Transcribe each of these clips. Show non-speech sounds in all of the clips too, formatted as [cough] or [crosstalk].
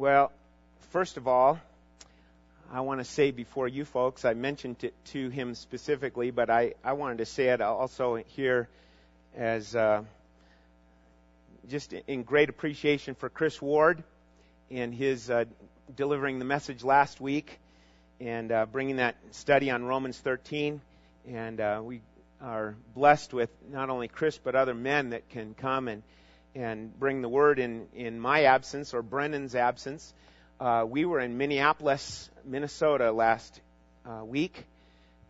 Well, first of all, I want to say before you folks, I mentioned it to him specifically, but I, I wanted to say it also here as uh, just in great appreciation for Chris Ward and his uh, delivering the message last week and uh, bringing that study on Romans 13. And uh, we are blessed with not only Chris but other men that can come and and bring the word in in my absence or Brennan's absence. Uh, we were in Minneapolis, Minnesota last uh, week,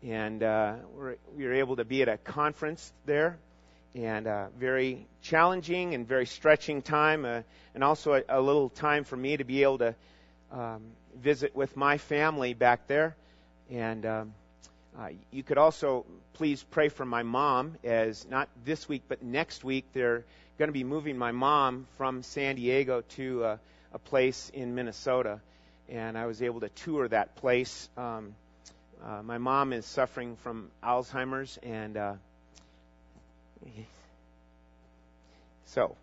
and uh, we're, we were able to be at a conference there, and uh, very challenging and very stretching time, uh, and also a, a, little time for me to be able to um, visit with my family back there, and. Um, uh, you could also please pray for my mom as not this week but next week they're going to be moving my mom from San Diego to uh, a place in Minnesota, and I was able to tour that place. Um, uh, my mom is suffering from Alzheimer's, and uh, so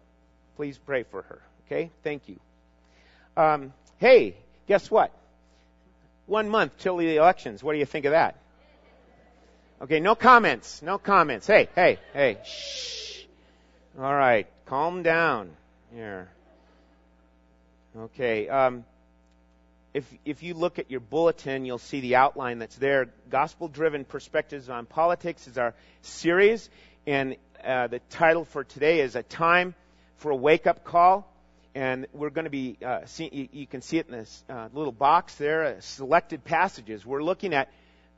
please pray for her. Okay, thank you. Um, hey, guess what? One month till the elections. What do you think of that? Okay, no comments. No comments. Hey, hey, hey. Shh. All right, calm down here. Okay. Um, if if you look at your bulletin, you'll see the outline that's there. Gospel-driven perspectives on politics is our series, and uh, the title for today is a time for a wake-up call. And we're going to be uh, see, you, you, can see it in this uh, little box there, uh, selected passages. We're looking at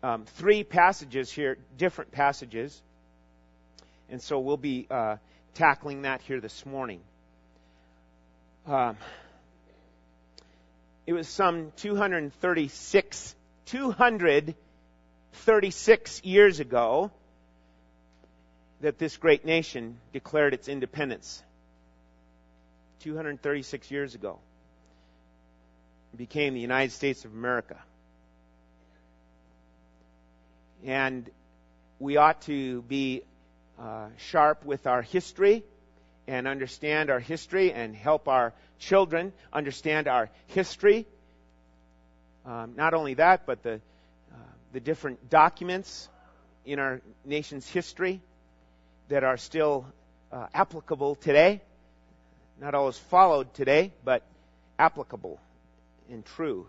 um, three passages here, different passages, and so we'll be uh, tackling that here this morning. Um, it was some 236, 236 years ago that this great nation declared its independence. 236 years ago. It became the United States of America. And we ought to be uh, sharp with our history and understand our history and help our children understand our history. Um, not only that, but the, uh, the different documents in our nation's history that are still uh, applicable today. Not always followed today, but applicable and true.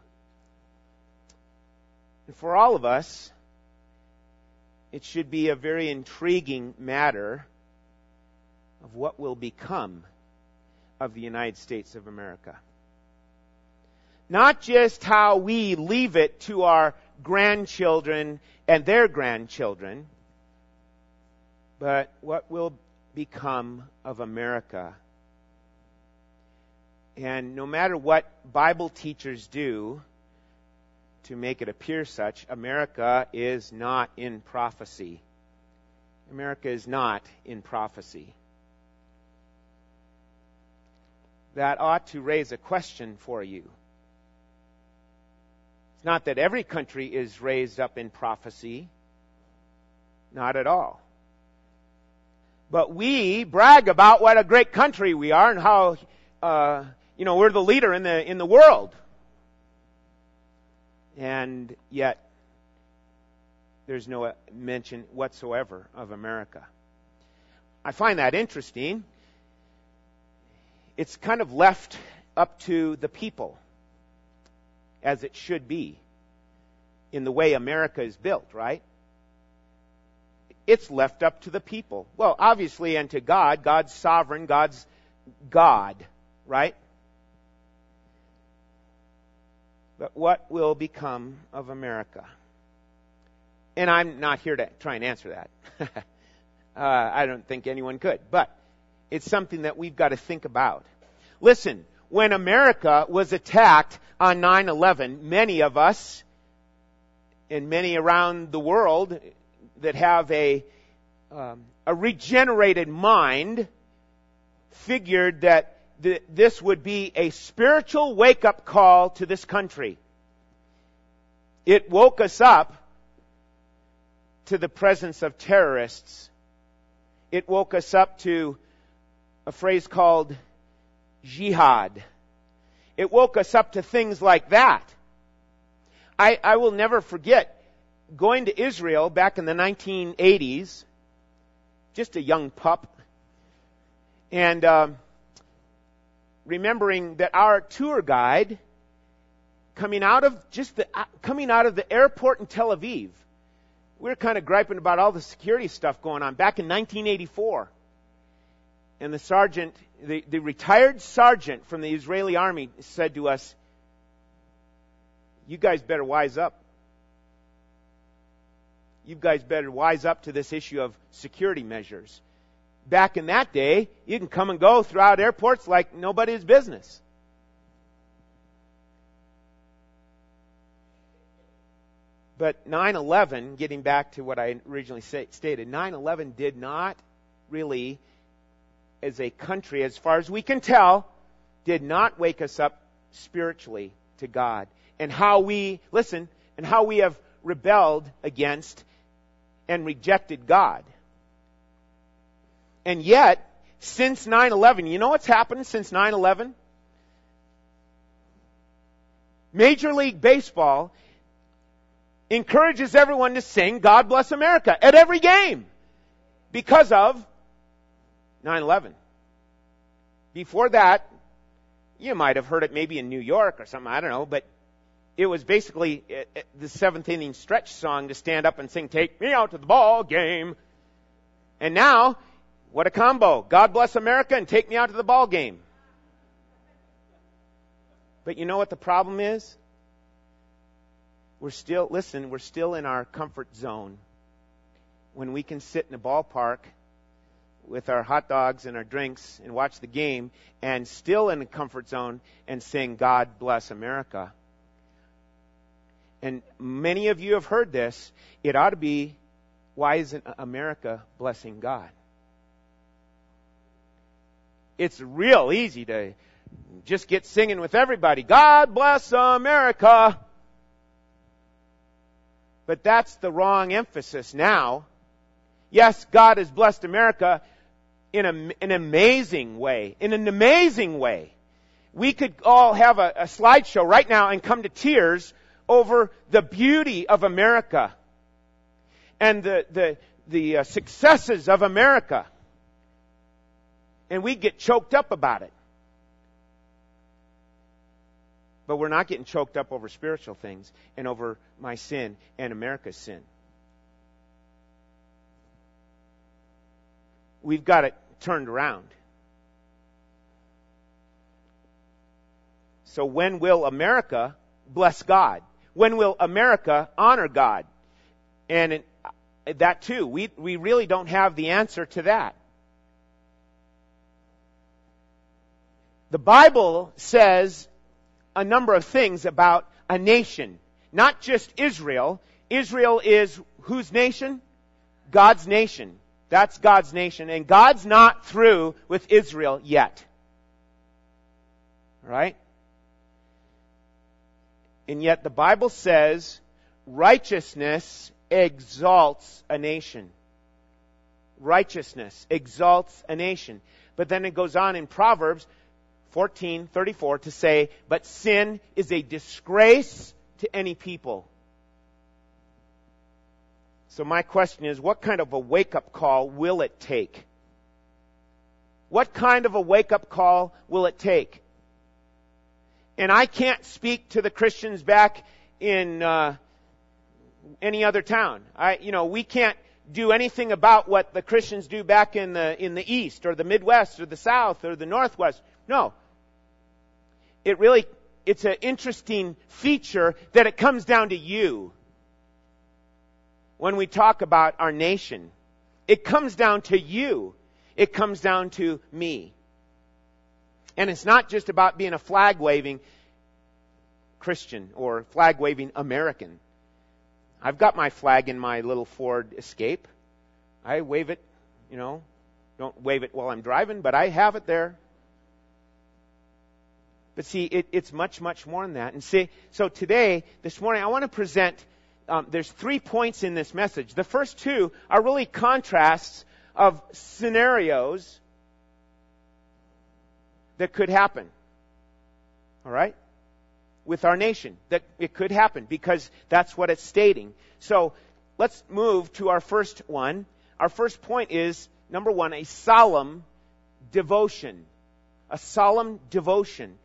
And for all of us, it should be a very intriguing matter of what will become of the United States of America. Not just how we leave it to our grandchildren and their grandchildren, but what will become of America. And no matter what Bible teachers do, to make it appear such, America is not in prophecy. America is not in prophecy. That ought to raise a question for you. It's not that every country is raised up in prophecy. Not at all. But we brag about what a great country we are and how, uh, you know, we're the leader in the, in the world and yet there's no mention whatsoever of America. I find that interesting. It's kind of left up to the people, as it should be, in the way America is built, right? It's left up to the people. Well, obviously, and to God. God's sovereign, God's God, right? But what will become of America? And I'm not here to try and answer that. [laughs] uh, I don't think anyone could. But it's something that we've got to think about. Listen, when America was attacked on 9-11, many of us and many around the world that have a, um, a regenerated mind figured that th- this would be a spiritual wake up call to this country. It woke us up to the presence of terrorists. It woke us up to a phrase called jihad. It woke us up to things like that. I, I will never forget going to Israel back in the 1980s, just a young pup, and um, remembering that our tour guide coming out of just the uh, coming out of the airport in Tel Aviv, we were kind of griping about all the security stuff going on back in 1984, and the sergeant, the, the retired sergeant from the Israeli army, said to us, "You guys better wise up." you guys better wise up to this issue of security measures. Back in that day, you can come and go throughout airports like nobody's business. But 9-11, getting back to what I originally say, stated, 9-11 did not really, as a country, as far as we can tell, did not wake us up spiritually to God. And how we, listen, and how we have rebelled against and rejected God. And yet, since 9-11, you know what's happened since 9-11? Major League Baseball encourages everyone to sing God Bless America at every game because of 9-11. Before that, you might have heard it maybe in New York or something, I don't know, but it was basically uh, uh, the seventh inning stretch song to stand up and sing, Take Me Out to the Ball Game. And now, what a combo. God bless America and take me out to the ball game. But you know what the problem is? We're still, listen, we're still in our comfort zone when we can sit in a ballpark with our hot dogs and our drinks and watch the game and still in a comfort zone and sing God bless America and many of you have heard this, it ought to be why isn't America blessing God? It's real easy to just get singing with everybody. God bless America. But that's the wrong emphasis now. Yes, God has blessed America in a, an amazing way. In an amazing way. We could all have a, a slideshow right now and come to tears over the beauty of America and the, the, the uh, successes of America. And we get choked up about it. But we're not getting choked up over spiritual things and over my sin and America's sin. We've got it turned around. So when will America bless God? When will America honor God? And that too, we, we really don't have the answer to that. The Bible says a number of things about a nation. Not just Israel. Israel is whose nation? God's nation. That's God's nation. And God's not through with Israel yet. Right? And yet the Bible says righteousness exalts a nation. Righteousness exalts a nation. But then it goes on in Proverbs 14:34 to say, "But sin is a disgrace to any people." So my question is, what kind of a wake-up call will it take? What kind of a wake-up call will it take? And I can't speak to the Christians back in uh, any other town. I, you know, we can't do anything about what the Christians do back in the in the East or the Midwest or the South or the Northwest. No. It really it's an interesting feature that it comes down to you. When we talk about our nation, it comes down to you. It comes down to me. And it's not just about being a flag waving Christian or flag waving American. I've got my flag in my little Ford Escape. I wave it, you know, don't wave it while I'm driving, but I have it there. But see, it, it's much, much more than that. And see, so today, this morning, I want to present, um, there's three points in this message. The first two are really contrasts of scenarios that could happen. All right? With our nation. That it could happen because that's what it's stating. So let's move to our first one. Our first point is number one, a solemn devotion. A solemn devotion.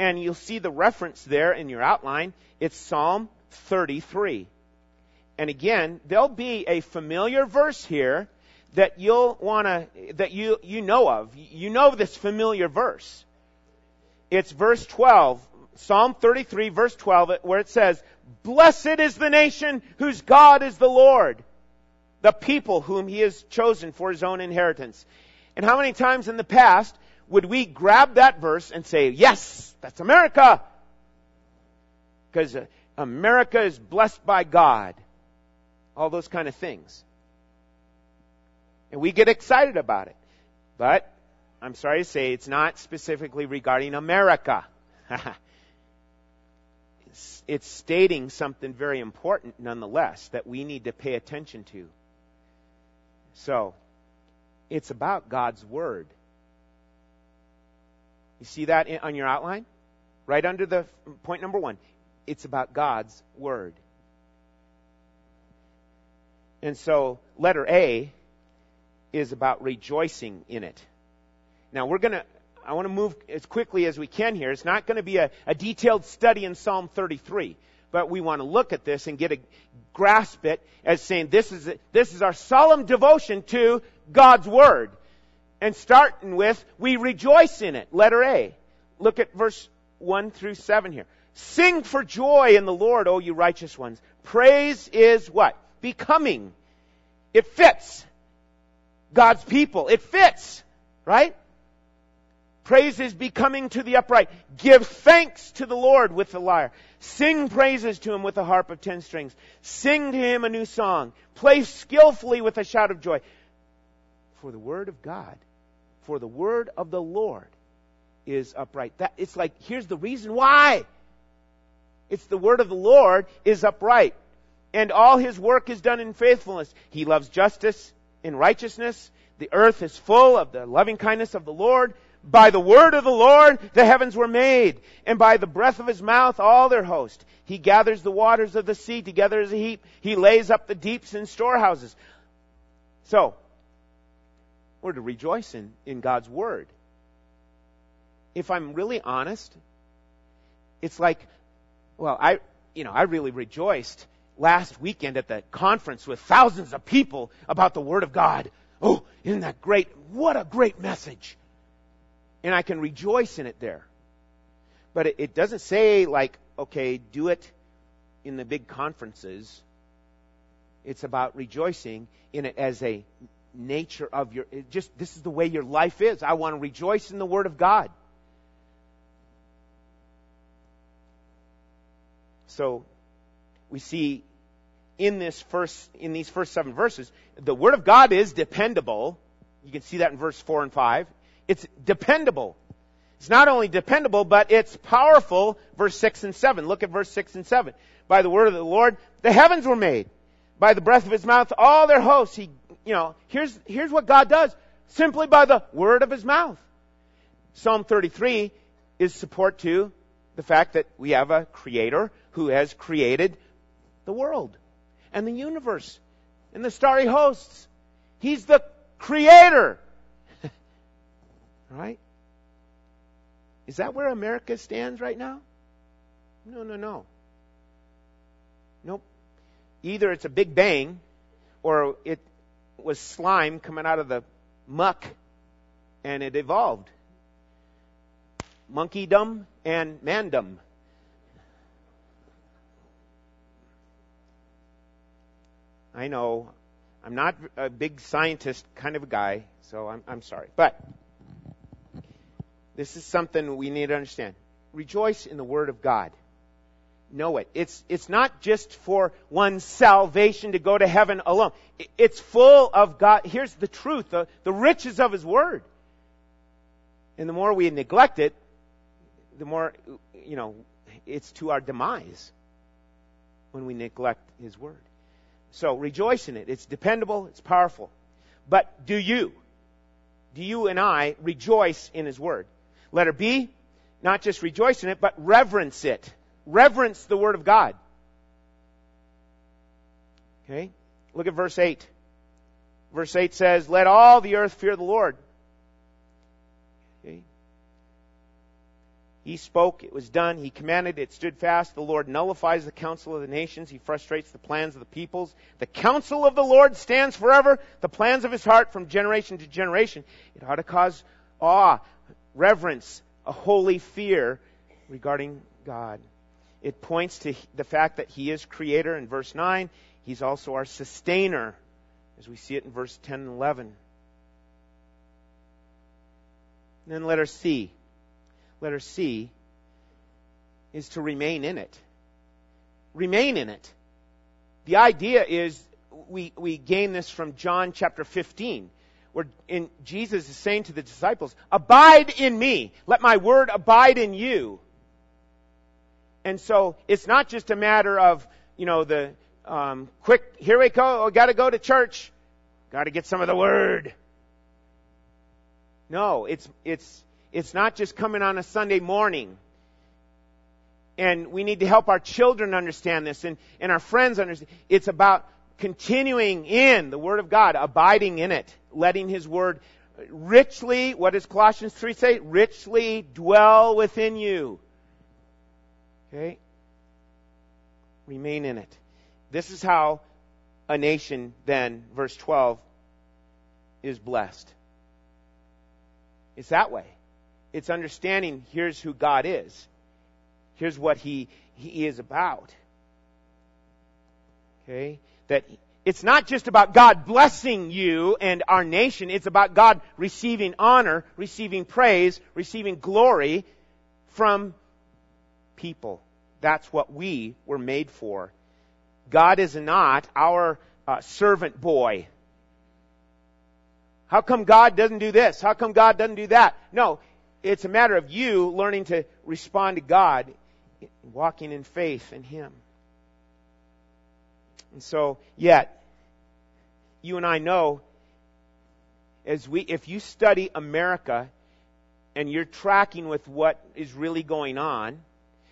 And you'll see the reference there in your outline. It's Psalm 33. And again, there'll be a familiar verse here that you'll want to, that you, you know of. You know this familiar verse. It's verse 12, Psalm 33 verse 12, where it says, Blessed is the nation whose God is the Lord, the people whom he has chosen for his own inheritance. And how many times in the past would we grab that verse and say, yes, that's America? Because uh, America is blessed by God. All those kind of things. And we get excited about it. But I'm sorry to say it's not specifically regarding America. [laughs] it's, it's stating something very important nonetheless that we need to pay attention to. So, it's about God's Word. You see that in, on your outline? Right under the point number one. It's about God's Word. And so, letter A is about rejoicing in it. Now we're going to, I want to move as quickly as we can here. It's not going to be a, a detailed study in Psalm 33, but we want to look at this and get a grasp it as saying this is, this is our solemn devotion to God's Word. And starting with, we rejoice in it. Letter A. Look at verse 1 through 7 here. Sing for joy in the Lord, O you righteous ones. Praise is what? Becoming. It fits. God's people. It fits. Right? Praise is becoming to the upright. Give thanks to the Lord with the lyre. Sing praises to him with a harp of ten strings. Sing to him a new song. Play skillfully with a shout of joy. For the word of God, for the word of the Lord is upright. That it's like here's the reason why. It's the word of the Lord is upright. And all his work is done in faithfulness. He loves justice in righteousness. The earth is full of the loving kindness of the Lord. By the word of the Lord the heavens were made, and by the breath of his mouth all their host. He gathers the waters of the sea together as a heap. He lays up the deeps in storehouses. So, we're to rejoice in, in God's word. If I'm really honest, it's like, well, I, you know, I really rejoiced last weekend at the conference with thousands of people about the Word of God. Oh, isn't that great? What a great message. And I can rejoice in it there. But it, it doesn't say, like, okay, do it in the big conferences. It's about rejoicing in it as a nature of your, just, this is the way your life is. I want to rejoice in the Word of God. So, we see in this first, in these first seven verses, the Word of God is dependable. You can see that in verse 4 and 5. It's dependable. It's not only dependable, but it's powerful. Verse 6 and 7. Look at verse 6 and 7. By the word of the Lord, the heavens were made. By the breath of his mouth, all their hosts. He, you know, here's, here's what God does. Simply by the word of his mouth. Psalm 33 is support to the fact that we have a creator who has created the world and the universe and the starry hosts. He's the creator. [laughs] Right? Is that where America stands right now? No, no, no. Nope. Either it's a big bang or it was slime coming out of the muck and it evolved. Monkeydom and mandom. I know I'm not a big scientist kind of a guy, so I'm, I'm sorry. But this is something we need to understand. Rejoice in the Word of God. Know it. It's, it's not just for one's salvation to go to heaven alone. It's full of God. Here's the truth, the, the riches of His Word. And the more we neglect it, the more, you know, it's to our demise when we neglect His Word. So rejoice in it. It's dependable, it's powerful. But do you, do you and I rejoice in His Word? Letter B, not just rejoice in it, but reverence it. Reverence the Word of God. Okay? Look at verse 8. Verse 8 says, Let all the earth fear the Lord. Okay? He spoke, it was done. He commanded, it stood fast. The Lord nullifies the counsel of the nations. He frustrates the plans of the peoples. The counsel of the Lord stands forever. The plans of his heart from generation to generation. It ought to cause awe, reverence, a holy fear regarding God. It points to the fact that he is creator in verse 9. He's also our sustainer, as we see it in verse 10 and 11. And then letter C letter C, is to remain in it. Remain in it. The idea is we, we gain this from John chapter 15, where in, Jesus is saying to the disciples, Abide in me. Let my word abide in you. And so it's not just a matter of, you know, the um, quick, here we go, oh, got to go to church, got to get some of the word. No, it's it's it's not just coming on a Sunday morning. And we need to help our children understand this and, and our friends understand. It's about continuing in the Word of God, abiding in it, letting His Word richly, what does Colossians 3 say? Richly dwell within you. Okay? Remain in it. This is how a nation then, verse 12, is blessed. It's that way. It's understanding here's who God is. Here's what he, he is about. Okay? That it's not just about God blessing you and our nation. It's about God receiving honor, receiving praise, receiving glory from people. That's what we were made for. God is not our uh, servant boy. How come God doesn't do this? How come God doesn't do that? No, it's a matter of you learning to respond to God, walking in faith in Him. And so, yet, you and I know, as we, if you study America and you're tracking with what is really going on,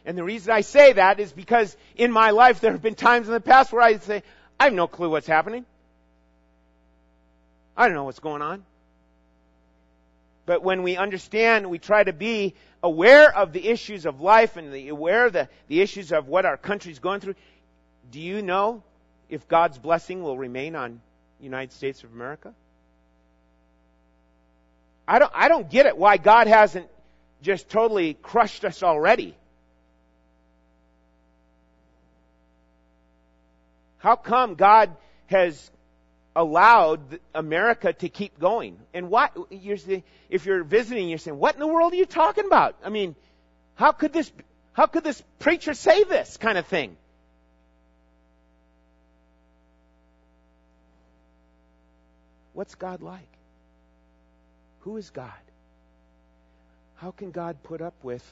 and the reason I say that is because in my life there have been times in the past where I say, I have no clue what's happening. I don't know what's going on. But when we understand, we try to be aware of the issues of life and the, aware of the, the issues of what our country's going through. Do you know if God's blessing will remain on United States of America? I don't, I don't get it why God hasn't just totally crushed us already. How come God has allowed America to keep going. And what you're if you're visiting, you're saying, "What in the world are you talking about?" I mean, how could this how could this preacher say this kind of thing? What's God like? Who is God? How can God put up with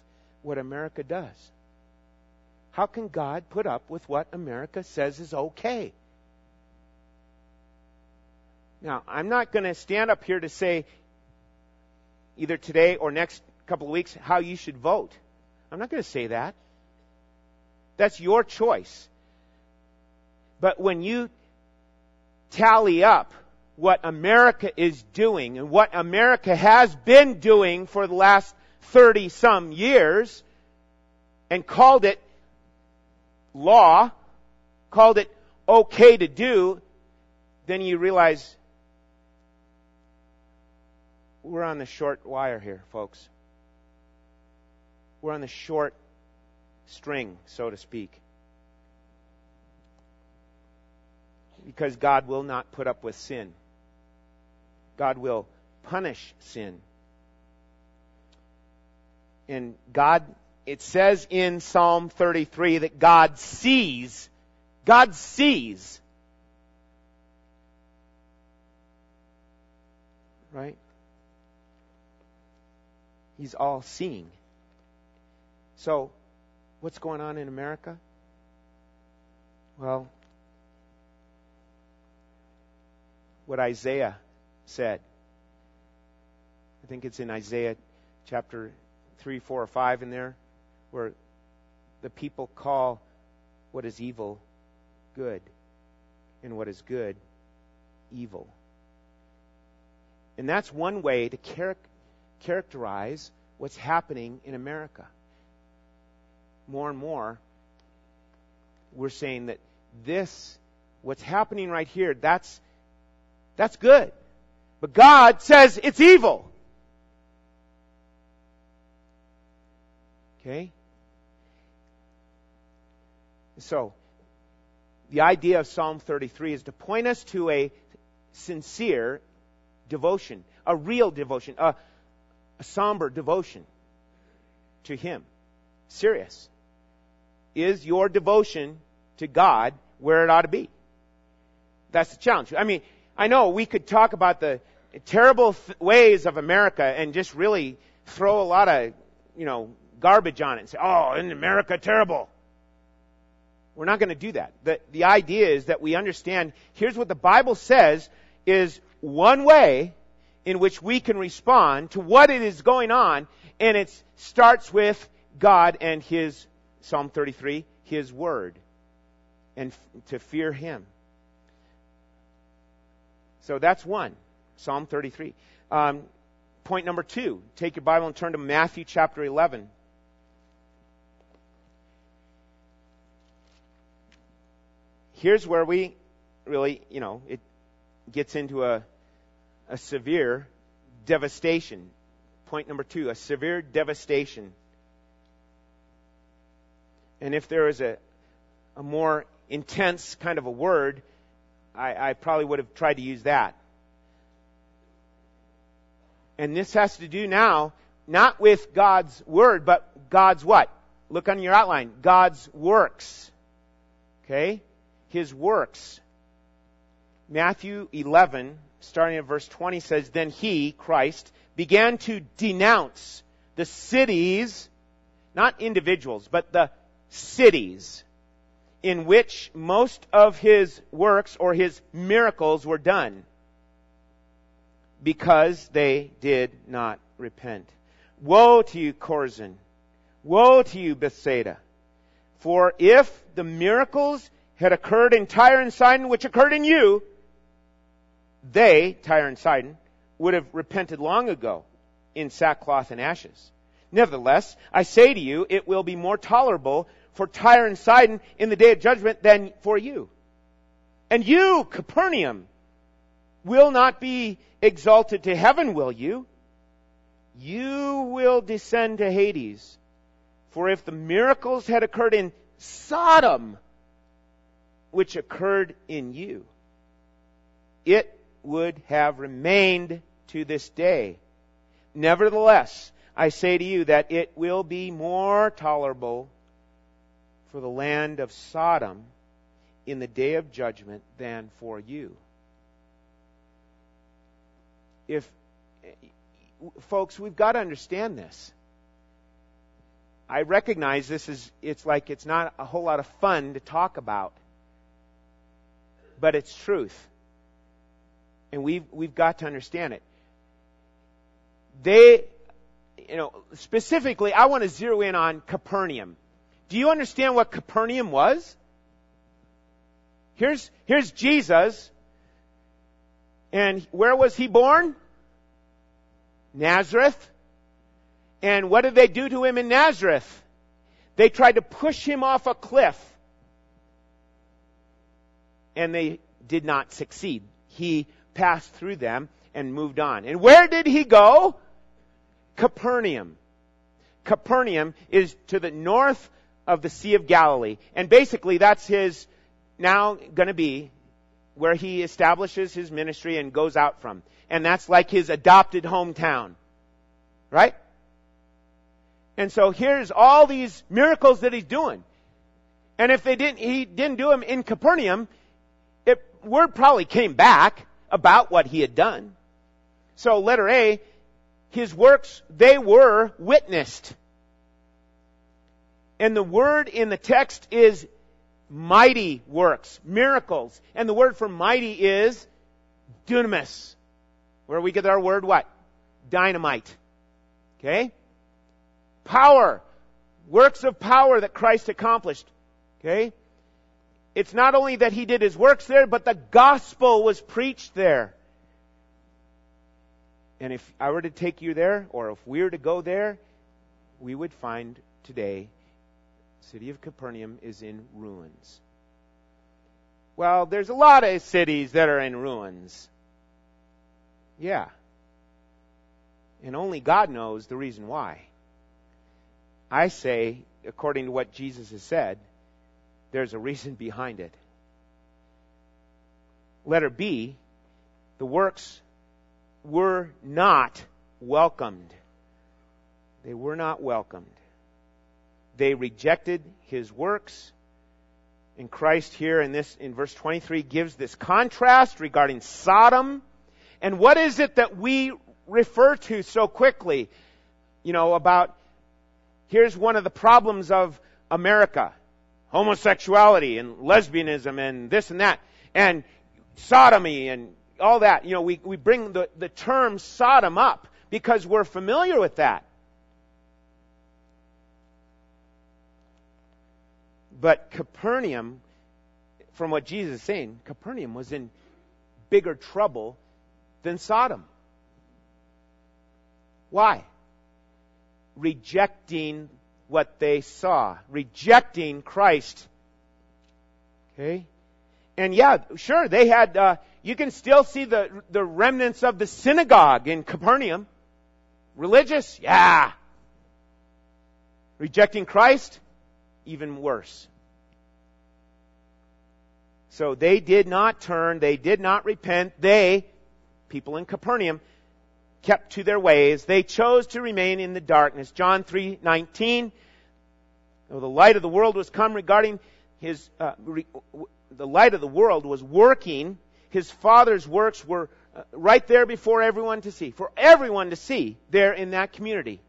what America does? How can God put up with what America says is okay? Now, I'm not going to stand up here to say either today or next couple of weeks how you should vote. I'm not going to say that. That's your choice. But when you tally up what America is doing and what America has been doing for the last 30 some years and called it law, called it okay to do, then you realize we're on the short wire here, folks. We're on the short string, so to speak. Because God will not put up with sin. God will punish sin. And God, it says in Psalm 33 that God sees, God sees. Right? He's all seeing. So, what's going on in America? Well, what Isaiah said. I think it's in Isaiah chapter 3, 4, or 5 in there where the people call what is evil good and what is good evil. And that's one way to char- characterize what's happening in America. More and more, we're saying that this, what's happening right here, that's, that's good. But God says it's evil. Okay? So, the idea of Psalm 33 is to point us to a sincere devotion, a real devotion, a, a somber devotion to Him. Serious. Is your devotion to God where it ought to be? That's the challenge. I mean, I know we could talk about the terrible th- ways of America and just really throw a lot of, you know, garbage on it and say, oh, isn't America terrible? We're not going to do that. The, the idea is that we understand here's what the Bible says is one way in which we can respond to what it is going on, and it starts with God and His, Psalm 33, His Word, and f- to fear Him. So that's one, Psalm 33. Um, point number two, take your Bible and turn to Matthew chapter 11. Here's where we really, you know, it gets into a, a severe devastation. Point number two, a severe devastation. And if there is a, a more intense kind of a word, I, I probably would have tried to use that. And this has to do now, not with God's word, but God's what? Look on your outline. God's works. Okay? His works. Matthew 11, starting at verse 20, says, Then he, Christ, began to denounce the cities, not individuals, but the cities in which most of his works or his miracles were done because they did not repent. Woe to you, Chorazin! Woe to you, Bethsaida! For if the miracles had occurred in Tyre and Sidon, which occurred in you, they, Tyre and Sidon, would have repented long ago in sackcloth and ashes. Nevertheless, I say to you, it will be more tolerable for Tyre and Sidon in the day of judgment than for you. And you, Capernaum, will not be exalted to heaven, will you? You will descend to Hades. For if the miracles had occurred in Sodom, which occurred in you, it would have remained to this day. Nevertheless, I say to you that it will be more tolerable for the land of Sodom in the day of judgment than for you. If, folks, we've got to understand this. I recognize this is, it's like it's not a whole lot of fun to talk about but it's truth. And we've, we've got to understand it. They, you know, specifically, I want to zero in on Capernaum. Do you understand what Capernaum was? Here's, here's Jesus. And where was he born? Nazareth. And what did they do to him in Nazareth? They tried to push him off a cliff and they did not succeed. He passed through them and moved on. And where did he go? Capernaum. Capernaum is to the north of the Sea of Galilee. And basically that's his now going to be where he establishes his ministry and goes out from. And that's like his adopted hometown. Right? And so here's all these miracles that he's doing. And if they didn't, he didn't do them in Capernaum, it, word probably came back about what he had done. So letter A, his works, they were witnessed. And the word in the text is mighty works, miracles. And the word for mighty is dunamis. Where we get our word what? Dynamite. Okay? power, works of power that Christ accomplished. Okay? It's not only that he did his works there, but the gospel was preached there. And if I were to take you there, or if we were to go there, we would find today city of Capernaum is in ruins. Well, there's a lot of cities that are in ruins. Yeah. And only God knows the reason why. I say, according to what Jesus has said, there's a reason behind it. Letter B, the works were not welcomed. They were not welcomed. They rejected his works. And Christ here in this, in verse 23 gives this contrast regarding Sodom. And what is it that we refer to so quickly? You know, about, here's one of the problems of America homosexuality and lesbianism and this and that and sodomy and all that. You know, we, we bring the, the term Sodom up because we're familiar with that. But Capernaum, from what Jesus is saying, Capernaum was in bigger trouble than Sodom. Why? Rejecting what they saw, rejecting Christ. Okay? And yeah, sure, they had, uh, you can still see the, the remnants of the synagogue in Capernaum. Religious? Yeah. Rejecting Christ? Even worse. So they did not turn, they did not repent, they, people in Capernaum, kept to their ways. They chose to remain in the darkness. John 3:19 Though the light of the world was come regarding his uh, re, the light of the world was working, his father's works were uh, right there before everyone to see, for everyone to see there in that community.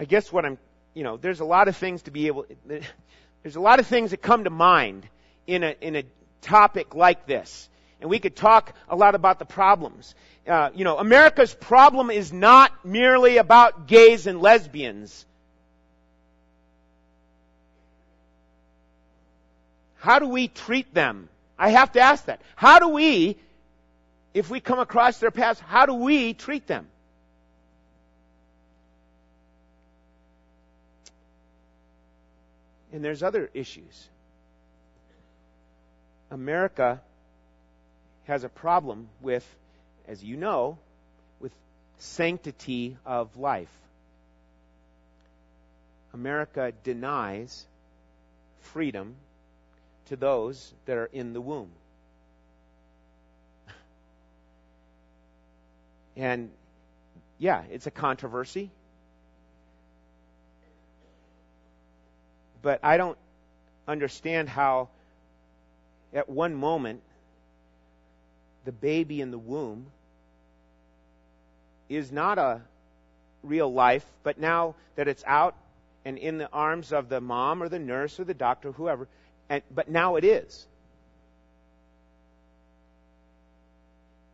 I guess what I'm, you know, there's a lot of things to be able, [laughs] there's a lot of things that come to mind in a, in a topic like this. And we could talk a lot about the problems. Uh, you know, America's problem is not merely about gays and lesbians. How do we treat them? I have to ask that. How do we, if we come across their paths, how do we treat them? And there's other issues. America has a problem with, as you know, with sanctity of life. America denies freedom to those that are in the womb. [laughs] And yeah, it's a controversy. But I don't understand how, at one moment, the baby in the womb is not a real life, but now that it's out and in the arms of the mom or the nurse or the doctor, whoever, and, but now it is.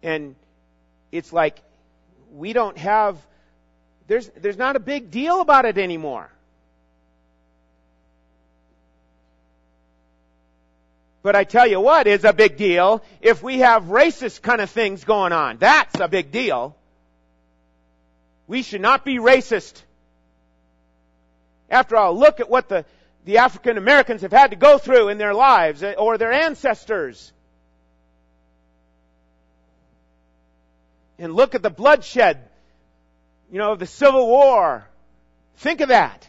And it's like we don't have, there's, there's not a big deal about it anymore. But I tell you what is a big deal if we have racist kind of things going on. That's a big deal. We should not be racist. After all, look at what the, the African Americans have had to go through in their lives eh, or their ancestors. And look at the bloodshed, you know, of the Civil War. Think of that.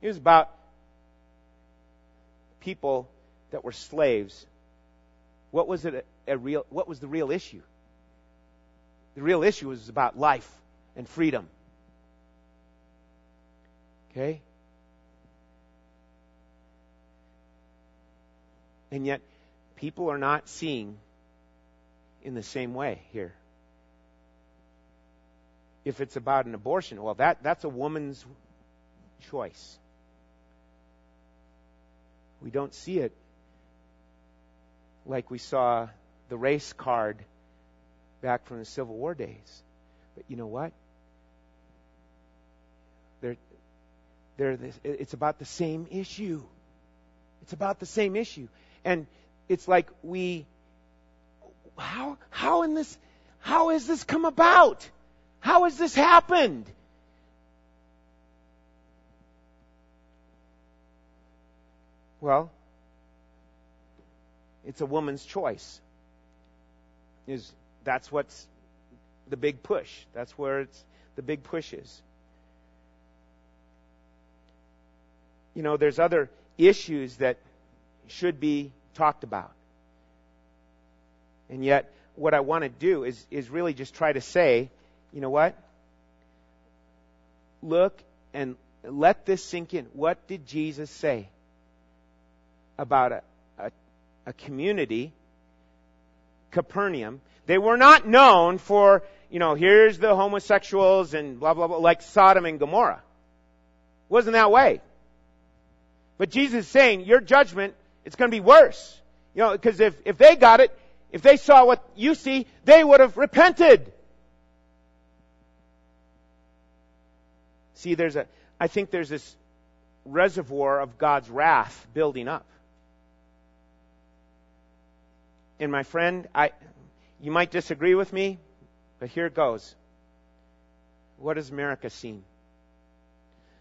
It was about people that were slaves, what was it a, a real what was the real issue? The real issue was about life and freedom. Okay? And yet people are not seeing in the same way here. If it's about an abortion, well that that's a woman's choice. We don't see it like we saw the race card back from the Civil War days. But you know what? They're, they're this, it's about the same issue. It's about the same issue. And it's like we how how in this how has this come about? How has this happened? Well, it's a woman's choice. Is that's what's the big push. That's where it's the big push is. You know, there's other issues that should be talked about. And yet, what I want to do is, is really just try to say, you know what? Look and let this sink in. What did Jesus say about a, community, Capernaum? They were not known for, you know, here's the homosexuals and blah, blah, blah, like Sodom and Gomorrah. It wasn't that way. But Jesus is saying, your judgment, it's going to be worse. You know, because if, if they got it, if they saw what you see, they would have repented. See, there's a, I think there's this reservoir of God's wrath building up. And my friend, I, you might disagree with me, but here it goes. What has America seen?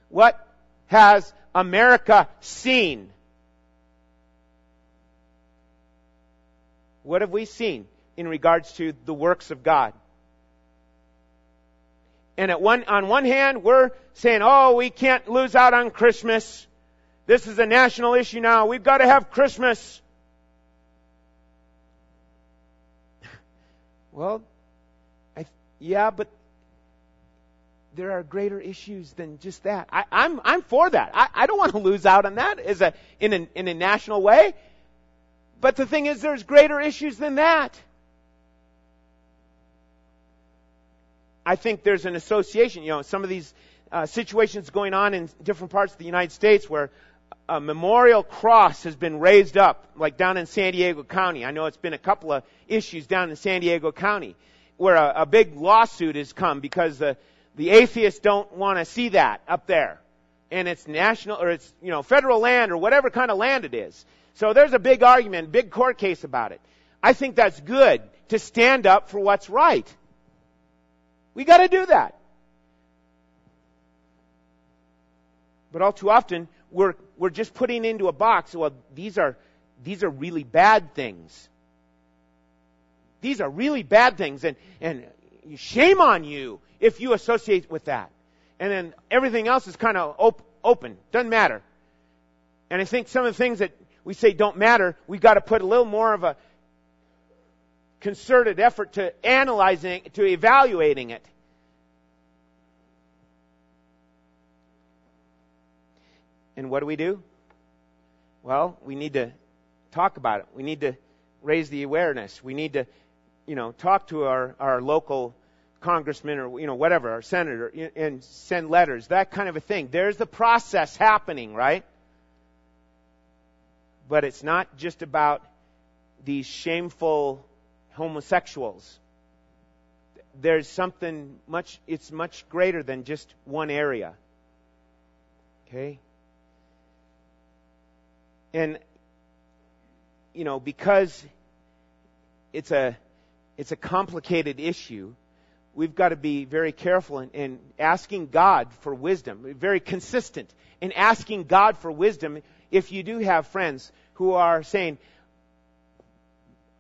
What has America seen? What have we seen in regards to the works of God? And at one, on one hand, we're saying, oh, we can't lose out on Christmas. This is a national issue now. We've got to have Christmas. Well, I, yeah, but there are greater issues than just that. I, am I'm, I'm for that. I, I don't want to lose out on that as a, in, a, in a national way. But the thing is, there's greater issues than that. I think there's an association. You know, some of these uh, situations going on in different parts of the United States where a memorial cross has been raised up, like down in San Diego County. I know it's been a couple of issues down in San Diego County where a, a big lawsuit has come because the the atheists don't want to see that up there. And it's national, or it's, you know, federal land or whatever kind of land it is. So there's a big argument, big court case about it. I think that's good to stand up for what's right. We gotta do that. But all too often, we're, we're just putting into a box, well, these are, these are really bad things. These are really bad things, and, and shame on you if you associate with that. And then everything else is kind of op- open. Doesn't matter. And I think some of the things that we say don't matter, we've got to put a little more of a concerted effort to analyzing to evaluating it. And what do we do? Well, we need to talk about it. We need to raise the awareness. We need to, you know, talk to our, our local congressman or you know whatever our senator and send letters that kind of a thing there's the process happening right but it's not just about these shameful homosexuals there's something much it's much greater than just one area okay and you know because it's a it's a complicated issue we've got to be very careful in, in, asking God for wisdom, very consistent in asking God for wisdom if you do have friends who are saying,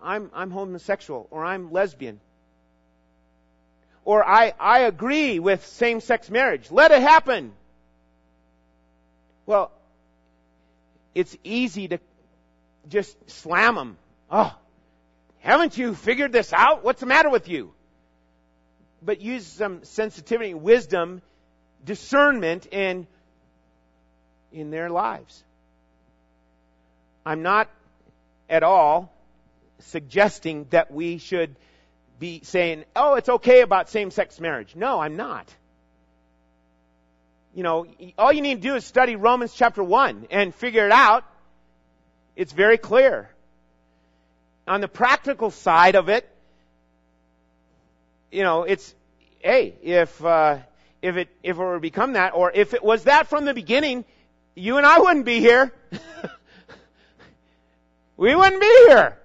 I'm, I'm homosexual or I'm lesbian. Or I, I agree with same sex marriage. Let it happen. Well, it's easy to just slam them. Oh, haven't you figured this out? What's the matter with you? but use some sensitivity, wisdom, discernment in, in their lives. I'm not at all suggesting that we should be saying, oh, it's okay about same sex marriage. No, I'm not. You know, all you need to do is study Romans chapter 1 and figure it out. It's very clear. On the practical side of it, you know, it's, hey, if, uh, if it, if it were to become that, or if it was that from the beginning, you and I wouldn't be here. [laughs] we wouldn't be here.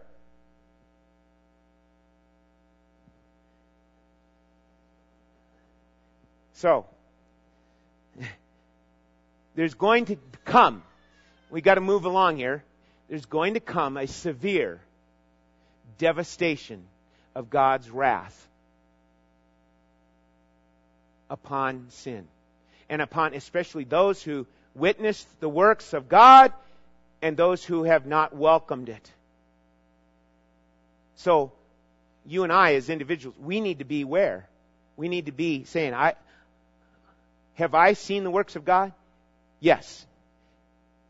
So, there's going to come, we got to move along here. There's going to come a severe devastation of God's wrath upon sin and upon especially those who witnessed the works of God and those who have not welcomed it. So, you and I as individuals, we need to be aware. We need to be saying, I, have I seen the works of God? Yes.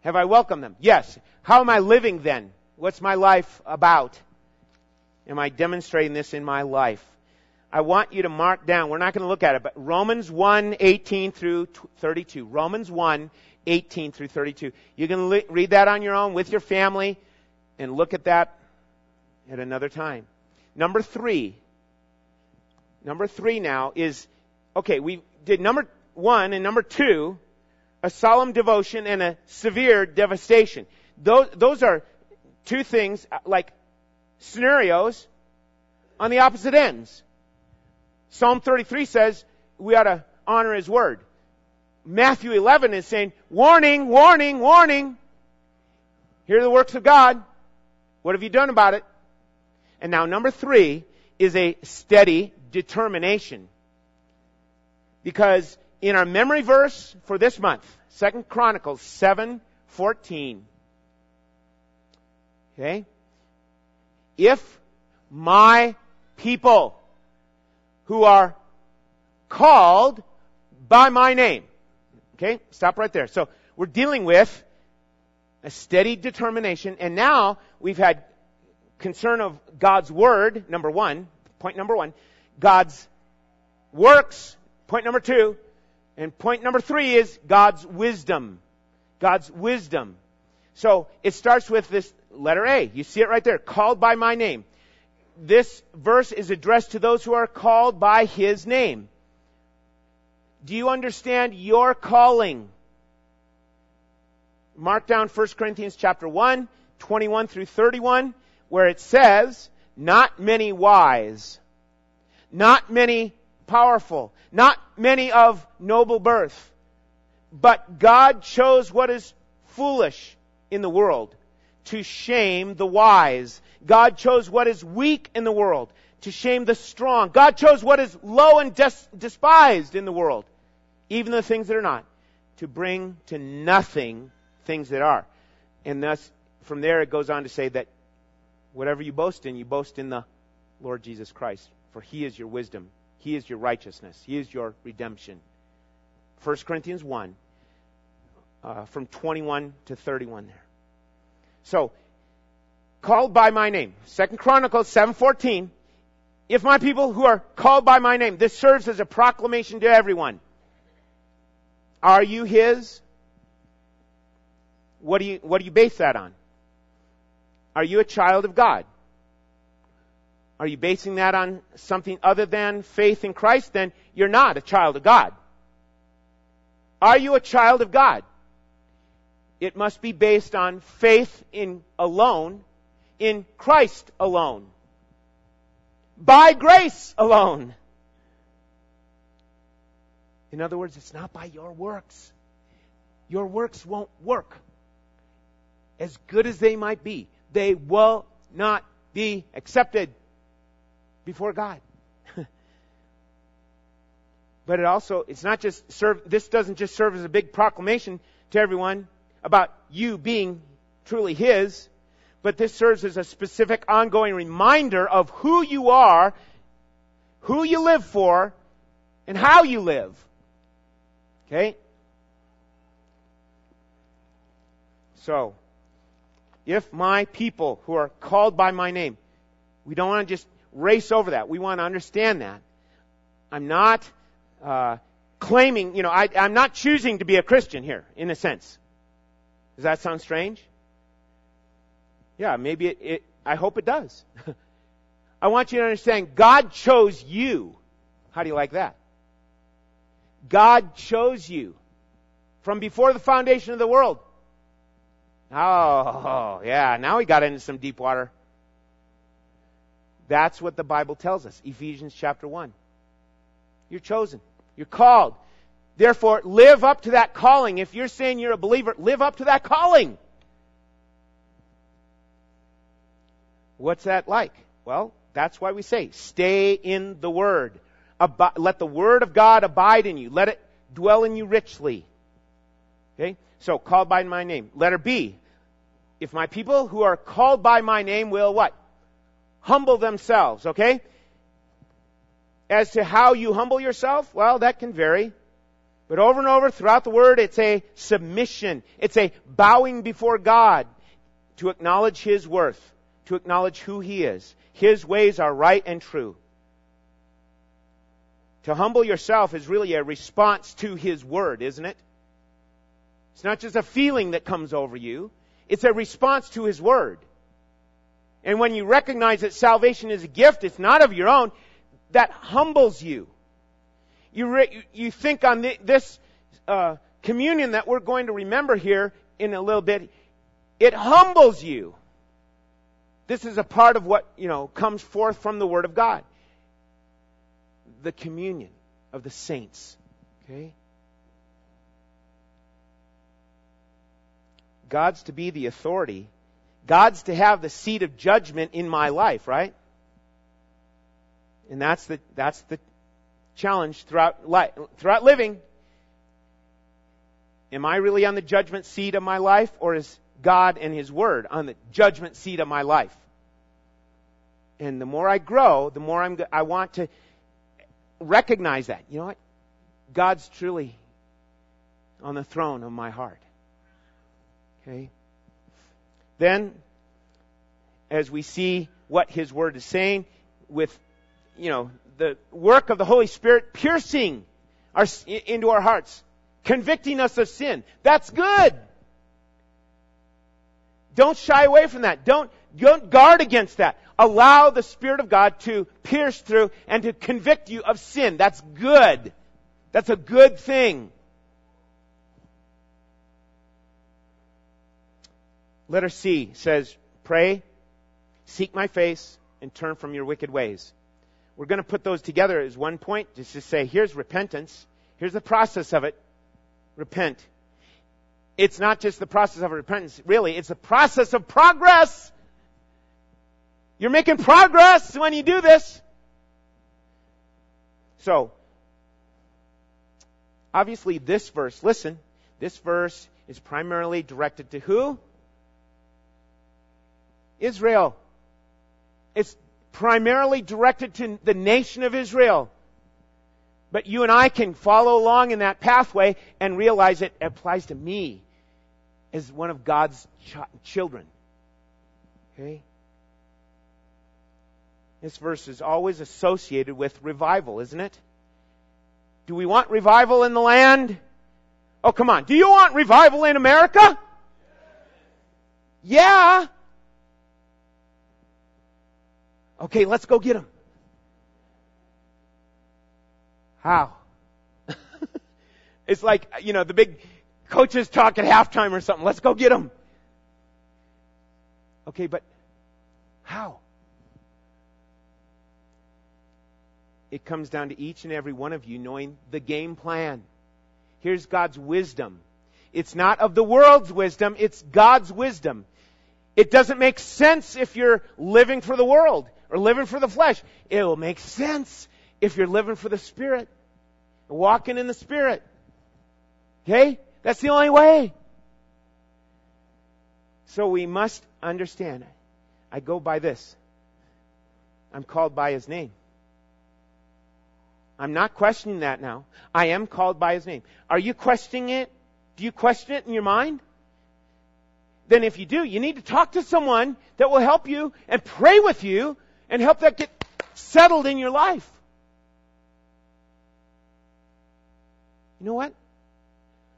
Have I welcomed them? Yes. How am I living then? What's my life about? Am I demonstrating this in my life? I want you to mark down, we're not going to look at it, but Romans 1, 18 through 32. Romans 1, 18 through 32. You can li- read that on your own with your family and look at that at another time. Number three. Number three now is, okay, we did number one and number two, a solemn devotion and a severe devastation. Those, those are two things uh, like scenarios on the opposite ends. Psalm 33 says we ought to honor His word. Matthew 11 is saying, warning, warning, warning. Here are the works of God. What have you done about it? And now number three is a steady determination. Because in our memory verse for this month, Second Chronicles 7:14. Okay? If my people who are called by my name. Okay? Stop right there. So, we're dealing with a steady determination and now we've had concern of God's word, number 1, point number 1, God's works, point number 2, and point number three is God's wisdom. God's wisdom. So it starts with this letter A. You see it right there. Called by my name. This verse is addressed to those who are called by His name. Do you understand your calling? Mark down 1 Corinthians chapter 1, 21 through 31, where it says, not many wise, not many powerful, not many of noble birth. But God chose what is foolish in the world to shame the wise. God chose what is weak in the world to shame the strong. God chose what is low and des- despised in the world, even the things that are not, to bring to nothing things that are. And thus, from there it goes on to say that whatever you boast in, you boast in the Lord Jesus Christ, for He is your wisdom he is your righteousness. He is your redemption. 1 Corinthians 1, uh, from 21 to 31 there. So, called by my name. Second Chronicles 7.14. If my people who are called by my name, this serves as a proclamation to everyone. Are you his? What do you, what do you base that on? Are you a child of God? Are you basing that on something other than faith in Christ? Then you're not a child of God. Are you a child of God? It must be based on faith in alone, in Christ alone. By grace alone. In other words, it's not by your works. Your works won't work. As good as they might be, they will not be accepted before God. [laughs] but it also, it's not just serve, this doesn't just serve as a big proclamation to everyone about you being truly His, but this serves as a specific ongoing reminder of who you are, who you live for, and how you live. Okay? So, if my people who are called by my name, we don't want to just race over that. We want to understand that. I'm not uh, claiming, you know, I, I'm not choosing to be a Christian here, in a sense. Does that sound strange? Yeah, maybe it, it I hope it does. [laughs] I want you to understand God chose you How do you like that? God chose you from before the foundation of the world. Oh, yeah, now we got into some deep water. That's what the Bible tells us. Ephesians chapter 1. You're chosen. You're called. Therefore, live up to that calling. If you're saying you're a believer, live up to that calling. What's that like? Well, that's why we say, stay in the Word. Ab- let the Word of God abide in you. Let it dwell in you richly. Okay? So, called by my name. Letter B. If my people who are called by my name will what? Humble themselves, okay? As to how you humble yourself, well, that can vary. But over and over throughout the Word, it's a submission. It's a bowing before God to acknowledge His worth, to acknowledge who He is. His ways are right and true. To humble yourself is really a response to His Word, isn't it? It's not just a feeling that comes over you. It's a response to His Word. And when you recognize that salvation is a gift, it's not of your own, that humbles you. You, re, you think on the, this uh, communion that we're going to remember here in a little bit, it humbles you. This is a part of what, you know, comes forth from the Word of God. The communion of the saints. Okay? God's to be the authority. God's to have the seat of judgment in my life, right? And that's the, that's the challenge throughout life, throughout living. Am I really on the judgment seat of my life or is God and His Word on the judgment seat of my life? And the more I grow, the more I'm, I want to recognize that. You know what? God's truly on the throne of my heart. Okay? Then, as we see what His Word is saying, with, you know, the work of the Holy Spirit piercing our, into our hearts, convicting us of sin. That's good. Don't shy away from that. Don't, don't guard against that. Allow the Spirit of God to pierce through and to convict you of sin. That's good. That's a good thing. Letter C says, Pray, seek my face, and turn from your wicked ways. We're going to put those together as one point, just to say, here's repentance. Here's the process of it. Repent. It's not just the process of repentance, really, it's the process of progress. You're making progress when you do this. So, obviously, this verse, listen, this verse is primarily directed to who? Israel. It's primarily directed to the nation of Israel. But you and I can follow along in that pathway and realize it applies to me as one of God's ch- children. Okay? This verse is always associated with revival, isn't it? Do we want revival in the land? Oh, come on. Do you want revival in America? Yeah. Okay, let's go get him. How? [laughs] it's like, you know, the big coaches talk at halftime or something. Let's go get him. Okay, but how? It comes down to each and every one of you knowing the game plan. Here's God's wisdom. It's not of the world's wisdom, it's God's wisdom. It doesn't make sense if you're living for the world or living for the flesh. It will make sense if you're living for the Spirit, walking in the Spirit. Okay? That's the only way. So we must understand. I go by this. I'm called by His name. I'm not questioning that now. I am called by His name. Are you questioning it? Do you question it in your mind? Then if you do, you need to talk to someone that will help you and pray with you and help that get settled in your life. You know what?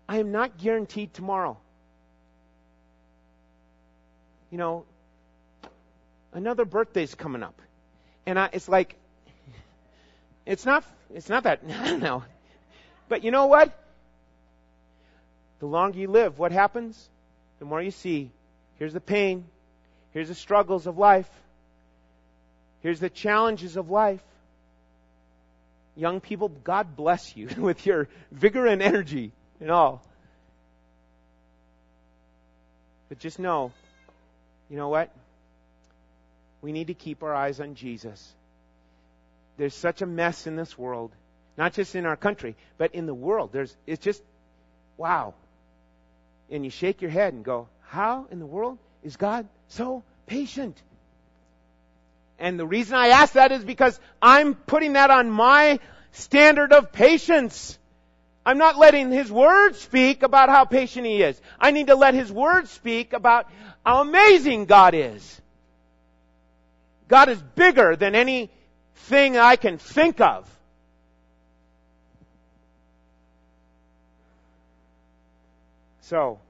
I am not guaranteed tomorrow. You know, another birthday's coming up. And I, it's like, It's not, it's not that, [laughs] I don't know. But you know what? The longer you live, what happens? The more you see, here's the pain, here's the struggles of life, here's the challenges of life. Young people, God bless you [laughs] with your vigor and energy and all. But just know, you know what? We need to keep our eyes on Jesus. There's such a mess in this world, not just in our country, but in the world. There's, it's just, wow. And you shake your head and go, how in the world is God so patient? And the reason I ask that is because I'm putting that on my standard of patience. I'm not letting His Word speak about how patient He is. I need to let His Word speak about how amazing God is. God is bigger than anything I can think of. So,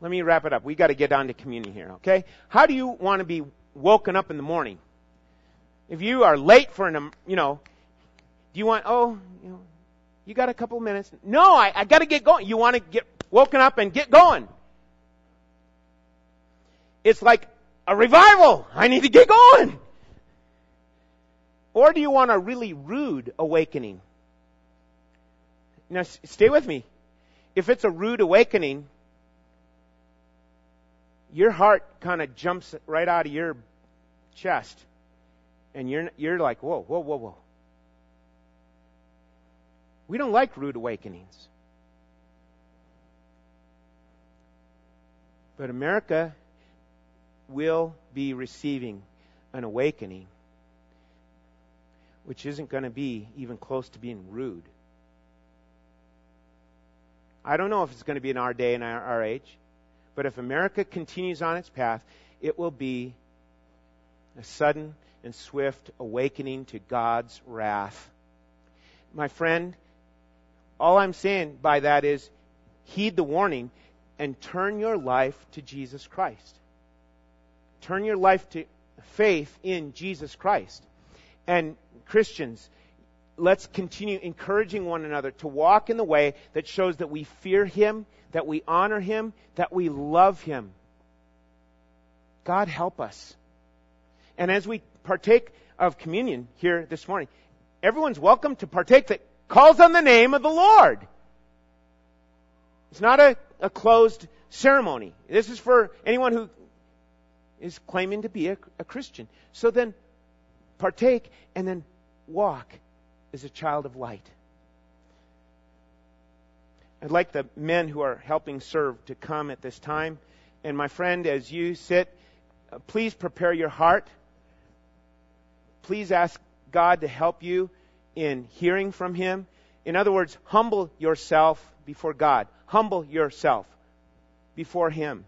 let me wrap it up. We got to get on to communion here, okay? How do you want to be woken up in the morning? If you are late for an, um, you know, do you want, oh, you know, you got a couple minutes? No, I, I got to get going. You want to get woken up and get going. It's like a revival. I need to get going. Or do you want a really rude awakening? Now, stay with me. If it's a rude awakening, your heart kind of jumps right out of your chest. And you're, you're like, whoa, whoa, whoa, whoa. We don't like rude awakenings. But America will be receiving an awakening which isn't going to be even close to being rude. I don't know if it's going to be in our day and our, our age, but if America continues on its path, it will be a sudden and swift awakening to God's wrath. My friend, all I'm saying by that is heed the warning and turn your life to Jesus Christ. Turn your life to faith in Jesus Christ. And Christians, let's continue encouraging one another to walk in the way that shows that we fear Him, that we honor Him, that we love Him. God help us. And as we partake of communion here this morning, everyone's welcome to partake that calls on the name of the Lord. It's not a, a closed ceremony. This is for anyone who is claiming to be a, a Christian. So then partake and then walk as a child of light. I'd like the men who are helping serve to come at this time. And my friend, as you sit, uh, please prepare your heart. Please ask God to help you in hearing from Him. In other words, humble yourself before God. Humble yourself before Him.